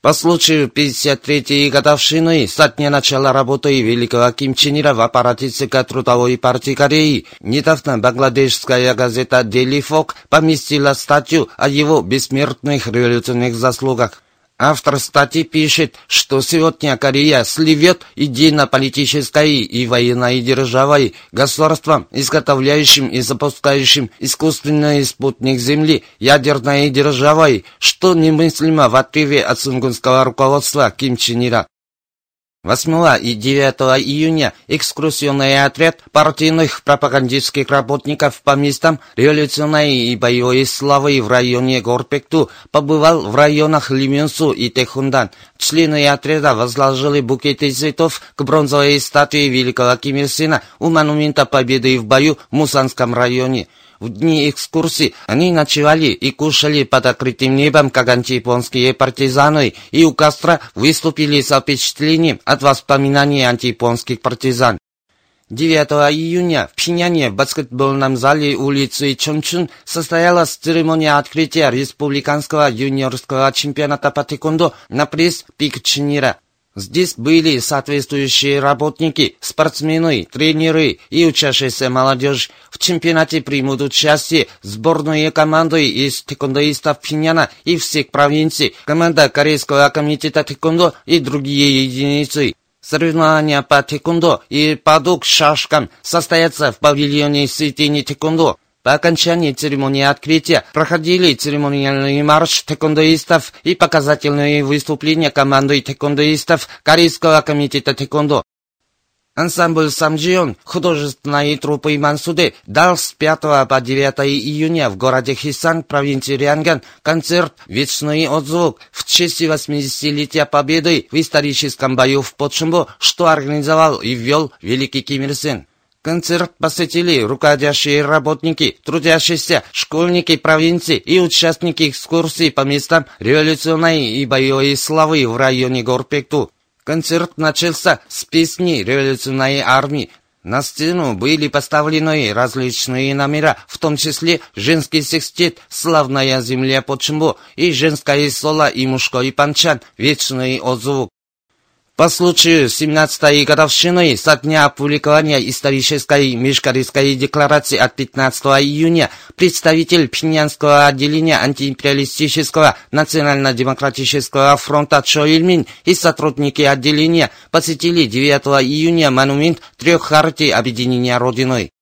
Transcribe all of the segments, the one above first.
По случаю 53-й годовщины со дня начала работы великого Ким Чен Ира в аппарате ЦК Трудовой партии Кореи, недавно бангладешская газета Daily Fog поместила статью о его бессмертных революционных заслугах. Автор статьи пишет, что сегодня Корея сливет идейно-политической и военной державой, государством, изготовляющим и запускающим искусственный спутник Земли, ядерной державой, что немыслимо в отрыве от сунгунского руководства Ким Чен Ира. 8 и 9 июня экскурсионный отряд партийных пропагандистских работников по местам революционной и боевой славы в районе Горпекту побывал в районах Лименсу и Техундан. Члены отряда возложили букеты цветов к бронзовой статуе великого Ким Ир Сена у монумента Победы в бою в Мусанском районе. В дни экскурсии они ночевали и кушали под открытым небом, как антияпонские партизаны, и у костра выступили со впечатлением от воспоминаний антияпонских партизан. 9 июня в Пхеняне в баскетбольном зале улицы Чончун состоялась церемония открытия республиканского юниорского чемпионата по тэквондо на приз «Пик Ченира». Здесь были соответствующие работники, спортсмены, тренеры и учащаяся молодежь. В чемпионате примут участие сборные команды из тэквондоистов Пиняна и всех провинций, команда Корейского комитета тэквондо и другие единицы. Соревнования по тэквондо и падук шашкам состоятся в павильоне Ситини тэквондо. По окончании церемонии открытия проходили церемониальный марш тэквондоистов и показательные выступления команды тэквондоистов Корейского комитета тэквондо. Ансамбль «Самджион» художественной труппы Мансуды дал с 5 по 9 июня в городе Хисан, провинции Рианган, концерт «Вечный отзвук» в честь 80-летия победы в историческом бою в Почумбо, что организовал и ввел великий Ким Ир Сен. Концерт посетили руководящие работники, трудящиеся, школьники провинции и участники экскурсий по местам революционной и боевой славы в районе Горпекту. Концерт начался с песни революционной армии. На сцену были поставлены различные номера, в том числе женский секстет «Славная земля Почему» и женское соло и мужской панчан «Вечный отзвук». По случаю 17-й годовщины со дня опубликования исторической межкорейской декларации от 15 июня представитель Пхенянского отделения антиимпериалистического национально-демократического фронта Чо Ильмин и сотрудники отделения посетили 9 июня монумент трех хартий объединения Родиной.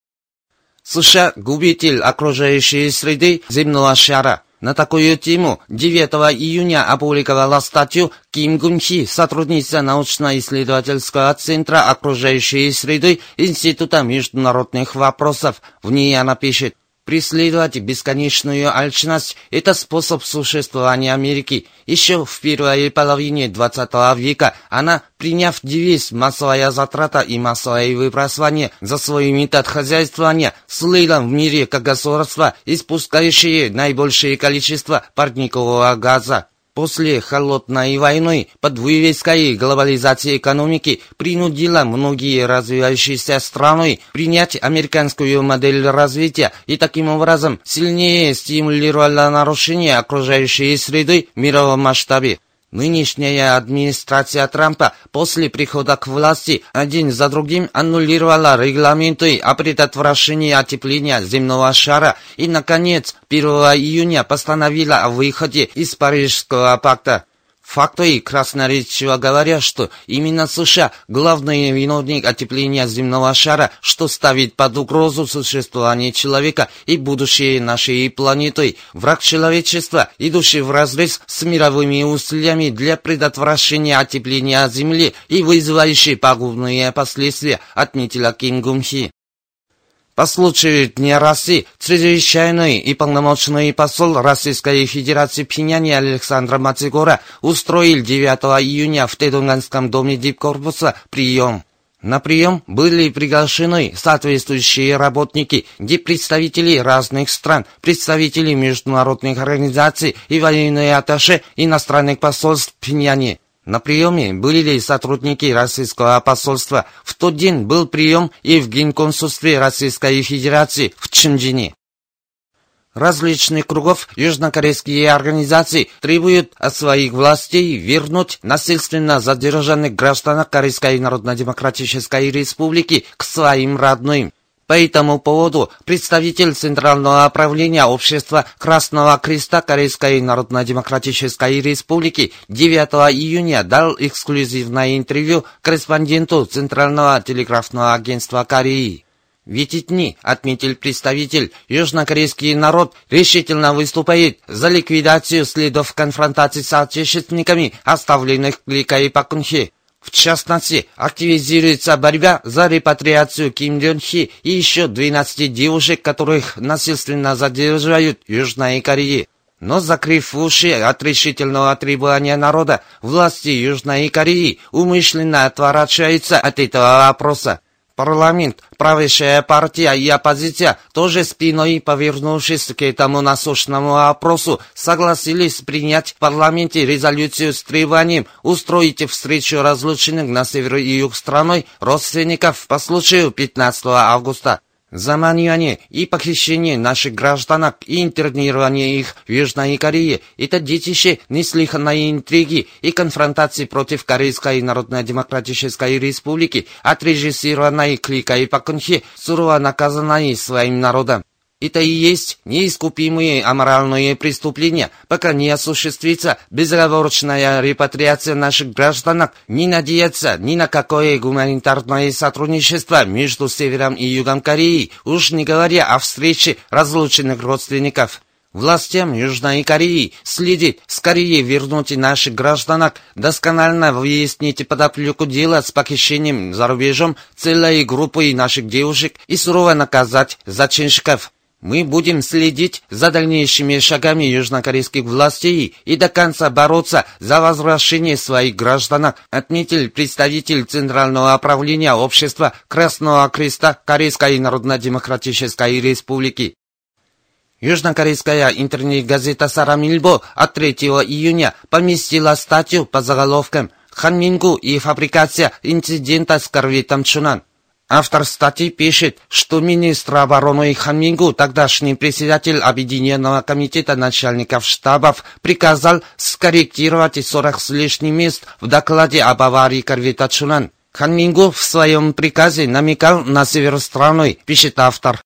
США – губитель окружающей среды земного шара. На такую тему 9 июня опубликовала статью Ким Гунхи, сотрудница научно-исследовательского центра окружающей среды Института международных вопросов. В ней она пишет, Преследовать бесконечную алчность – это способ существования Америки. Еще в первой половине 20 века она, приняв девиз «массовая затрата и массовое выбрасывание» за свой метод хозяйствования, слыла в мире как государство, испускающее наибольшее количество парникового газа. После холодной войны под вывеской глобализации экономики принудила многие развивающиеся страны принять американскую модель развития и таким образом сильнее стимулировала нарушение окружающей среды в мировом масштабе. Нынешняя администрация Трампа после прихода к власти один за другим аннулировала регламенты о предотвращении отепления земного шара и, наконец, 1 июня постановила о выходе из Парижского пакта. Факты красноречиво говорят, что именно США – главный виновник отепления земного шара, что ставит под угрозу существование человека и будущее нашей планеты. Враг человечества, идущий вразрез с мировыми усилиями для предотвращения отепления Земли и вызывающий пагубные последствия, отметила Ким Гун По случаю Дня России, чрезвычайный и полномочный посол Российской Федерации в Пхеняне Александра Мацигора устроил 9 июня в Тедунганском доме дипкорпуса прием. На прием были приглашены соответствующие работники, представители разных стран, представители международных организаций и военные атташе иностранных посольств в Пиняне. На приеме были сотрудники российского посольства. В тот день был прием и в Генконсульстве Российской Федерации в Чунджине различных кругов южнокорейские организации требуют от своих властей вернуть насильственно задержанных граждан Корейской Народно-Демократической Республики к своим родным. По этому поводу представитель Центрального управления общества Красного Креста Корейской Народно-Демократической Республики 9 июня дал эксклюзивное интервью корреспонденту Центрального телеграфного агентства Кореи. В эти дни, отметил представитель, южнокорейский народ решительно выступает за ликвидацию следов конфронтации с отечественниками, оставленных Клика и Пакунхи. В частности, активизируется борьба за репатриацию Ким Ден Хи и еще 12 девушек, которых насильственно задерживают в Южной Корее. Но закрыв уши от решительного требования народа, власти Южной Кореи умышленно отворачиваются от этого вопроса. Парламент, правящая партия и оппозиция, тоже спиной повернувшись к этому насущному вопросу, согласились принять в парламенте резолюцию с требованием устроить встречу разлученных на север и юг страной родственников по случаю 15 августа. Заманивание и похищение наших гражданок и интернирование их в Южной Корее – это детище неслыханной интриги и конфронтации против Корейской Народно-Демократической Республики, отрежиссированной кликой Пакунхи, сурово наказанной своим народом. Это и есть неискупимые аморальные преступления, пока не осуществится безоговорочная репатриация наших гражданок, не надеяться ни на какое гуманитарное сотрудничество между Севером и Югом Кореи, уж не говоря о встрече разлученных родственников. Властям Южной Кореи следит скорее вернуть наших гражданок, досконально выяснить подоплеку дела с похищением за рубежом целой группы наших девушек и сурово наказать зачинщиков. Мы будем следить за дальнейшими шагами южнокорейских властей и до конца бороться за возвращение своих граждан, отметил представитель Центрального управления общества Красного Креста Корейской Народно-Демократической Республики. Южнокорейская интернет-газета «Сарамильбо» от 3 июня поместила статью по заголовкам «Ханмингу и фабрикация инцидента с корветом Чунан». Автор статьи пишет, что министр обороны Хан Мингу, тогдашний председатель Объединенного комитета начальников штабов, приказал скорректировать 40 с лишним мест в докладе об аварии корвета Чунан. Хан Мингу в своем приказе намекал на север страны, пишет автор.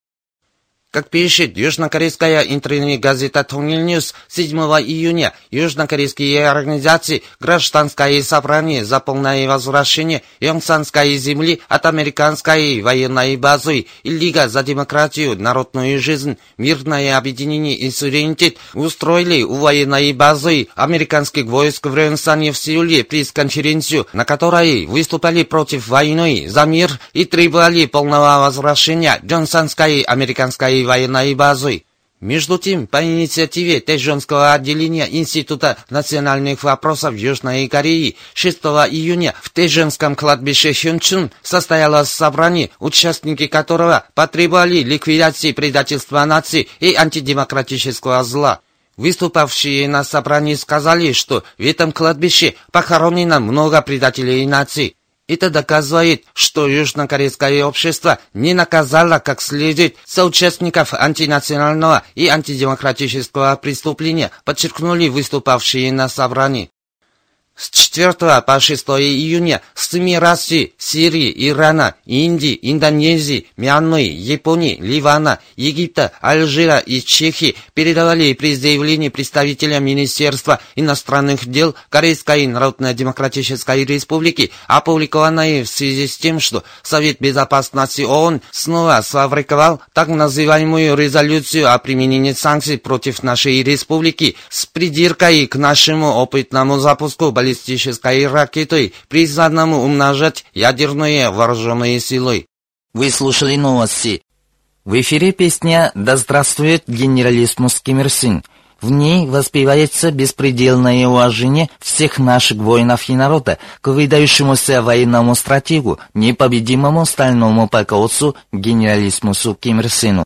Как пишет южнокорейская интернет-газета «Тонгильньюз» 7 июня, южнокорейские организации «Гражданское собрание за полное возвращение Йонсанской земли от американской военной базы» и «Лига за демократию, народную жизнь, мирное объединение и суверенитет» устроили у военной базы американских войск в Ренсане в Сеуле пресс-конференцию, на которой выступали против войны за мир и требовали полного возвращения Йонсанской американской военной базы. Между тем, по инициативе Тэжонского отделения Института национальных вопросов Южной Кореи 6 июня в Тэжонском кладбище Хюнчун состоялось собрание, участники которого потребовали ликвидации предательства нации и антидемократического зла. Выступавшие на собрании сказали, что в этом кладбище похоронено много предателей нации. Это доказывает, что южнокорейское общество не наказало как следует соучастников антинационального и антидемократического преступления, подчеркнули выступавшие на собрании. С 4 по 6 июня СМИ России, Сирии, Ирана, Индии, Индонезии, Мьянмы, Японии, Ливана, Египта, Алжира и Чехии передавали при заявлении представителя Министерства иностранных дел Корейской Народно-Демократической Республики, опубликованной в связи с тем, что Совет Безопасности ООН снова сфабриковал так называемую резолюцию о применении санкций против нашей республики с придиркой к нашему опытному запуску болезненного баллистической ракетой, призванному умножать ядерные вооруженные силы. Вы слушали новости. В эфире песня «Да здравствует генералиссимус Ким Син». В ней воспевается беспредельное уважение всех наших воинов и народа к выдающемуся военному стратегу, непобедимому стальному полководцу генералиссимусу Ким Ир Сену.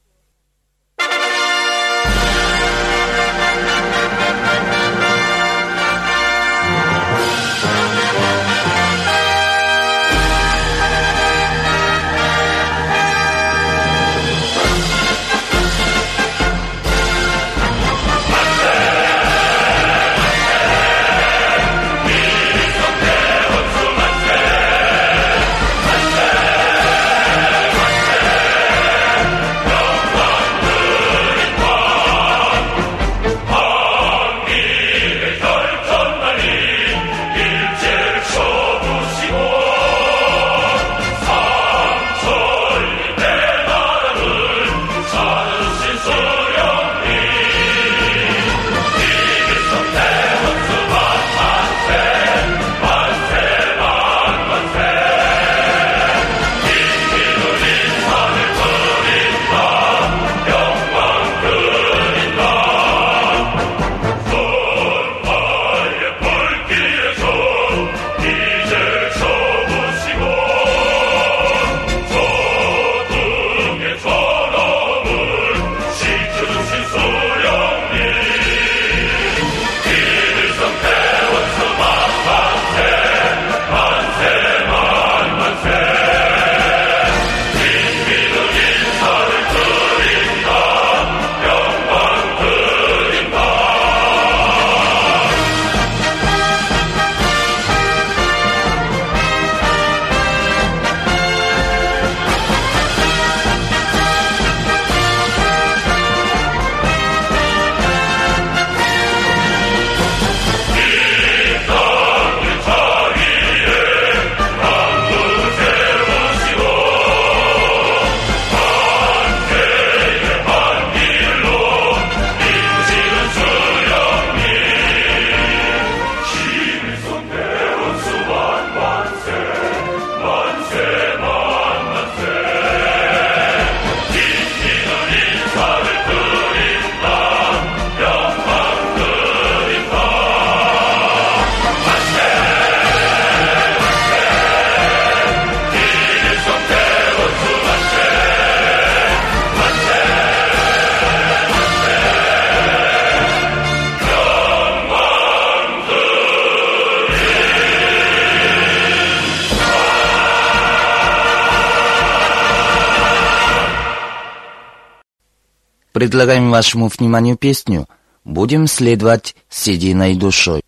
Предлагаем вашему вниманию песню «Будем следовать с единой душой».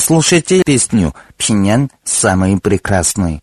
Послушайте песню «Пхеньян самый прекрасный».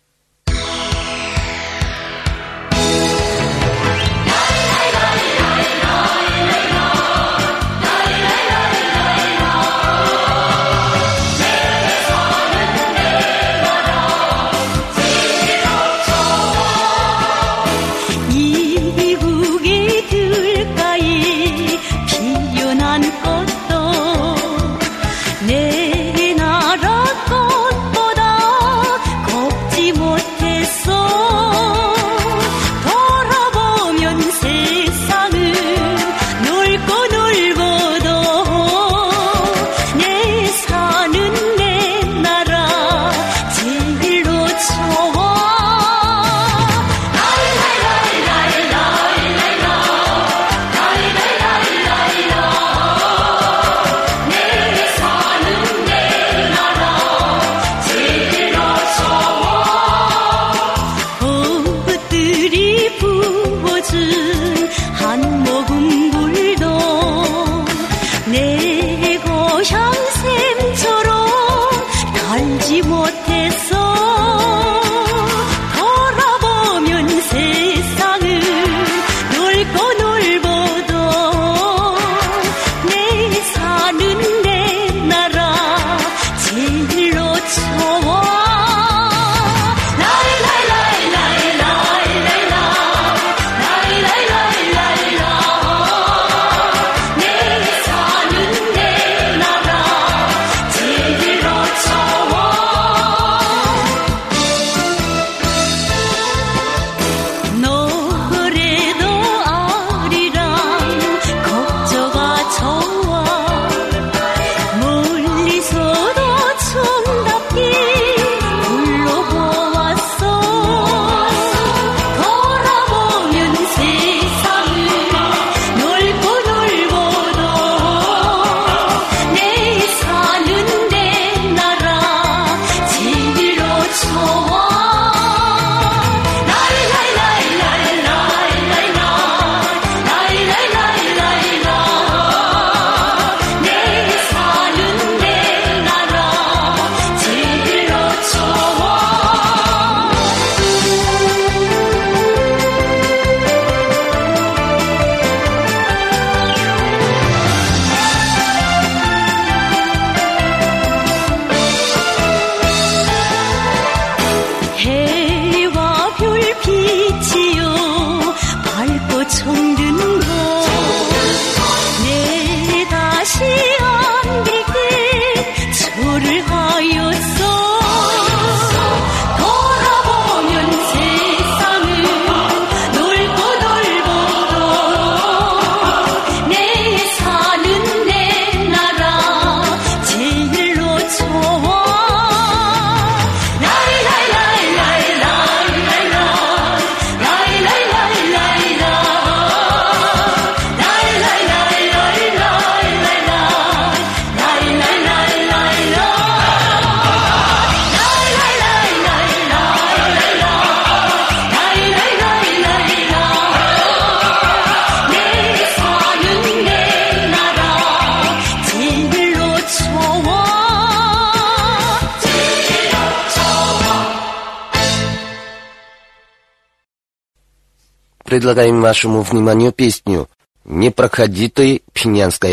Предлагаем вашему вниманию песню «Не проходи ты,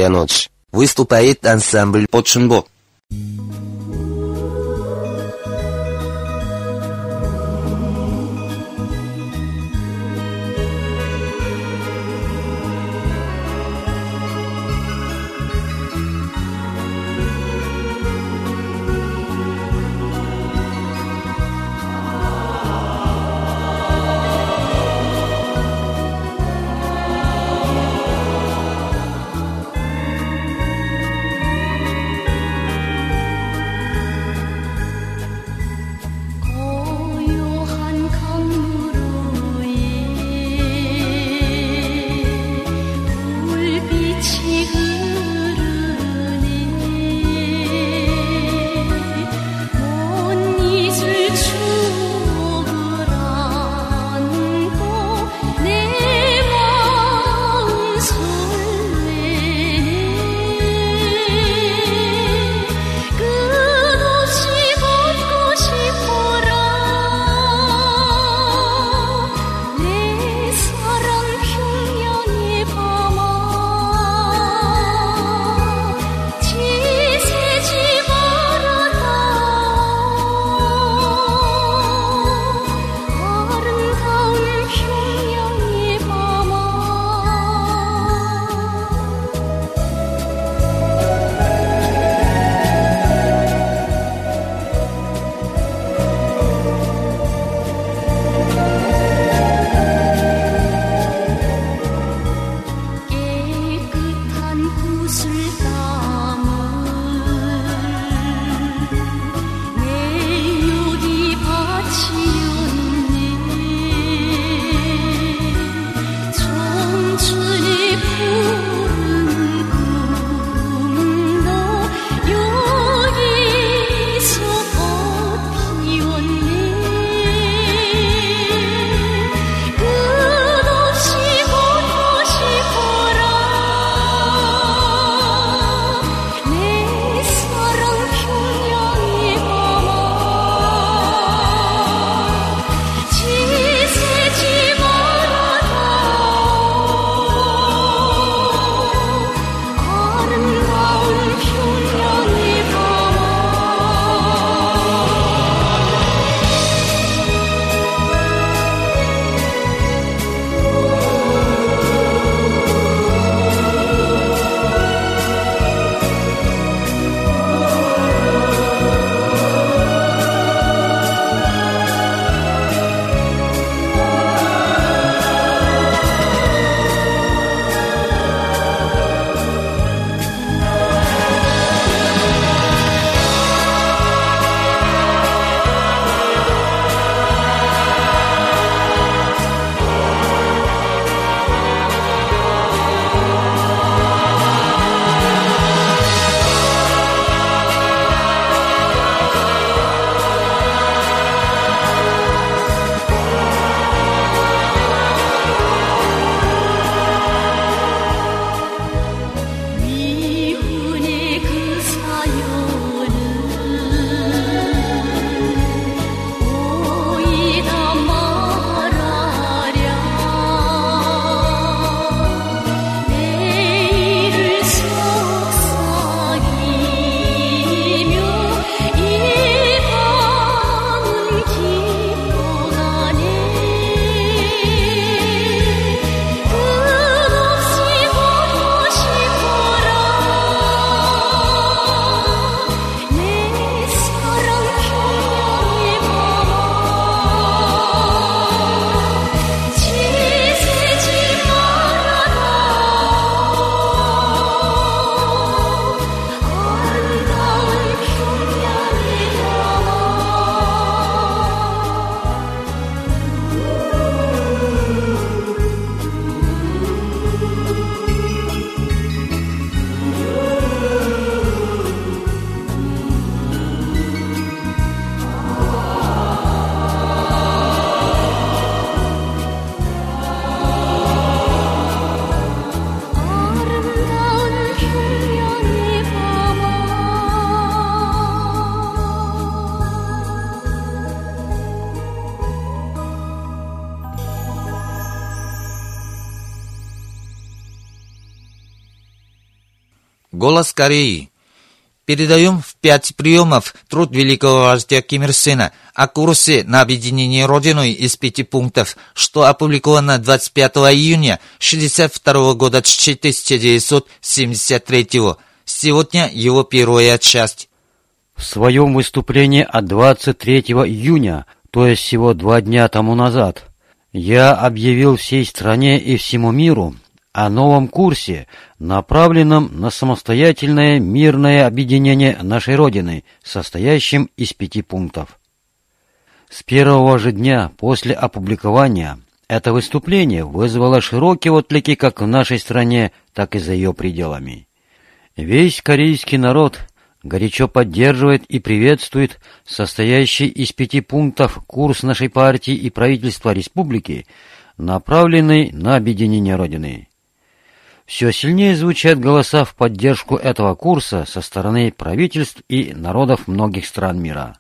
ночь». Выступает ансамбль «Почунбо». «Голос Кореи». Передаем в пять приемов труд великого вождя Ким Ир Сена о курсе на объединение Родиной из пяти пунктов, что опубликовано 25 июня 62 года 1973 Сегодня его первая часть. В своем выступлении от 23 июня, то есть всего два дня тому назад, я объявил всей стране и всему миру о новом курсе, направленном на самостоятельное мирное объединение нашей Родины, состоящем из пяти пунктов. С первого же дня после опубликования это выступление вызвало широкие отклики как в нашей стране, так и за ее пределами. Весь корейский народ горячо поддерживает и приветствует состоящий из пяти пунктов курс нашей партии и правительства республики, направленный на объединение Родины. Все сильнее звучат голоса в поддержку этого курса со стороны правительств и народов многих стран мира.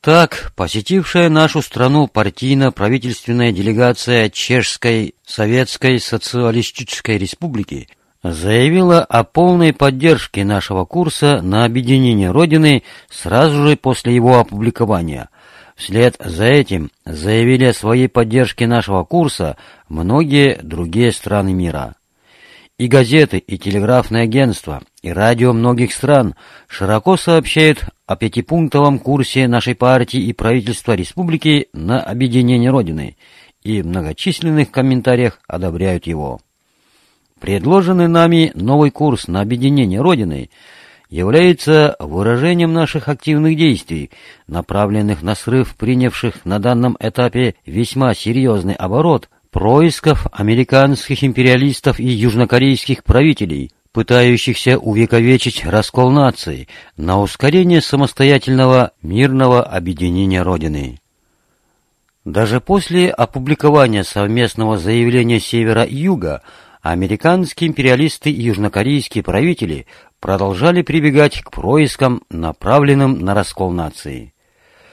Так, посетившая нашу страну партийно-правительственная делегация Чешской Советской Социалистической Республики заявила о полной поддержке нашего курса на объединение Родины сразу же после его опубликования. Вслед за этим заявили о своей поддержке нашего курса многие другие страны мира. И газеты, и телеграфные агентства, и радио многих стран широко сообщают о пятипунктовом курсе нашей партии и правительства республики на объединение Родины, и в многочисленных комментариях одобряют его. Предложенный нами новый курс на объединение Родины является выражением наших активных действий, направленных на срыв принявших на данном этапе весьма серьезный оборот – происков американских империалистов и южнокорейских правителей, пытающихся увековечить раскол наций на ускорение самостоятельного мирного объединения Родины. Даже после опубликования совместного заявления Севера и Юга американские империалисты и южнокорейские правители продолжали прибегать к проискам, направленным на раскол нации.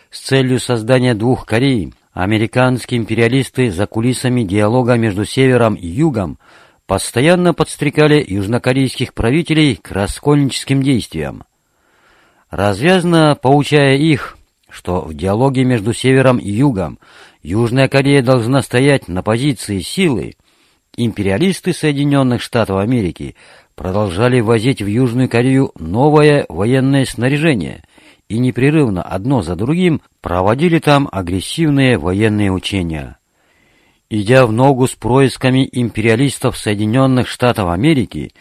С целью создания двух Корей Американские империалисты за кулисами диалога между Севером и Югом постоянно подстрекали южнокорейских правителей к раскольническим действиям. Развязно поучая их, что в диалоге между Севером и Югом Южная Корея должна стоять на позиции силы, империалисты Соединенных Штатов Америки продолжали возить в Южную Корею новое военное снаряжение – и непрерывно одно за другим проводили там агрессивные военные учения. Идя в ногу с происками империалистов Соединенных Штатов Америки,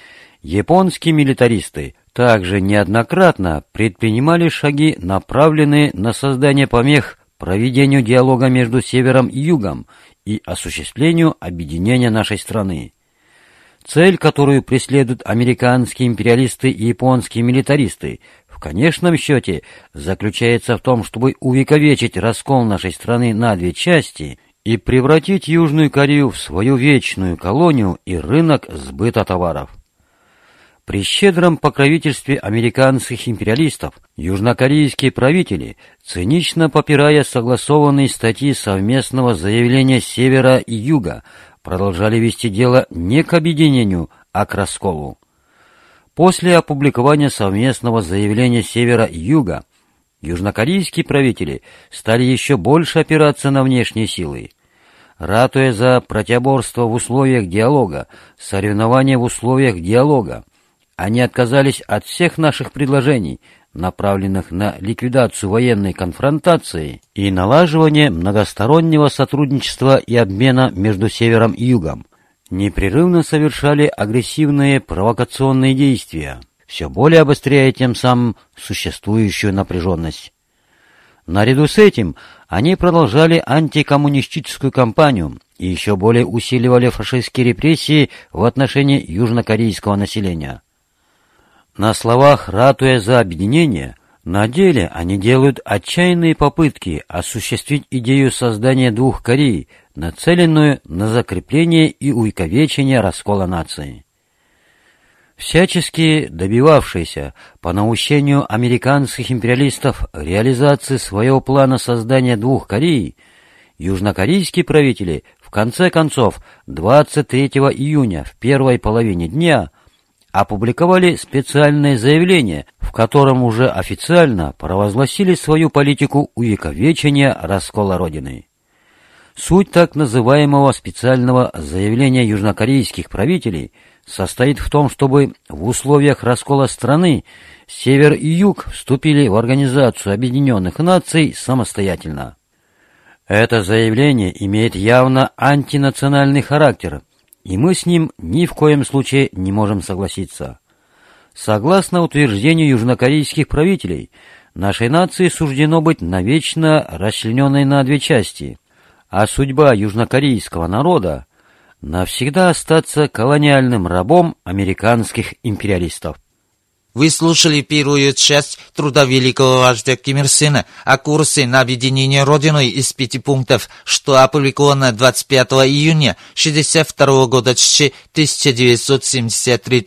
японские милитаристы также неоднократно предпринимали шаги, направленные на создание помех проведению диалога между Севером и Югом и осуществлению объединения нашей страны. Цель, которую преследуют американские империалисты и японские милитаристы, в конечном счете заключается в том, чтобы увековечить раскол нашей страны на две части и превратить Южную Корею в свою вечную колонию и рынок сбыта товаров. При щедром покровительстве американских империалистов южнокорейские правители, цинично попирая согласованные статьи совместного заявления Севера и Юга, продолжали вести дело не к объединению, а к расколу. После опубликования совместного заявления Севера и Юга, южнокорейские правители стали еще больше опираться на внешние силы. Ратуя за противоборство в условиях диалога, соревнования в условиях диалога, они отказались от всех наших предложений, направленных на ликвидацию военной конфронтации и налаживание многостороннего сотрудничества и обмена между Севером и Югом, непрерывно совершали агрессивные провокационные действия, все более обостряя тем самым существующую напряженность. Наряду с этим они продолжали антикоммунистическую кампанию и еще более усиливали фашистские репрессии в отношении южнокорейского населения. На словах ратуя за объединение, на деле они делают отчаянные попытки осуществить идею создания двух Корей, нацеленную на закрепление и увековечение раскола нации. Всячески добивавшиеся по наущению американских империалистов реализации своего плана создания двух Корей, южнокорейские правители в конце концов 23 июня в первой половине дня опубликовали специальное заявление, в котором уже официально провозгласили свою политику увековечения раскола Родины. Суть так называемого специального заявления южнокорейских правителей состоит в том, чтобы в условиях раскола страны Север и Юг вступили в Организацию Объединенных Наций самостоятельно. Это заявление имеет явно антинациональный характер, и мы с ним ни в коем случае не можем согласиться. Согласно утверждению южнокорейских правителей, нашей нации суждено быть навечно расчлененной на две части – а судьба южнокорейского народа навсегда остаться колониальным рабом американских империалистов. Вы слушали первую часть труда великого вождя Ким Ир Сена о курсе на объединение Родиной из пяти пунктов, что опубликовано 25 июня 1962 года 1973.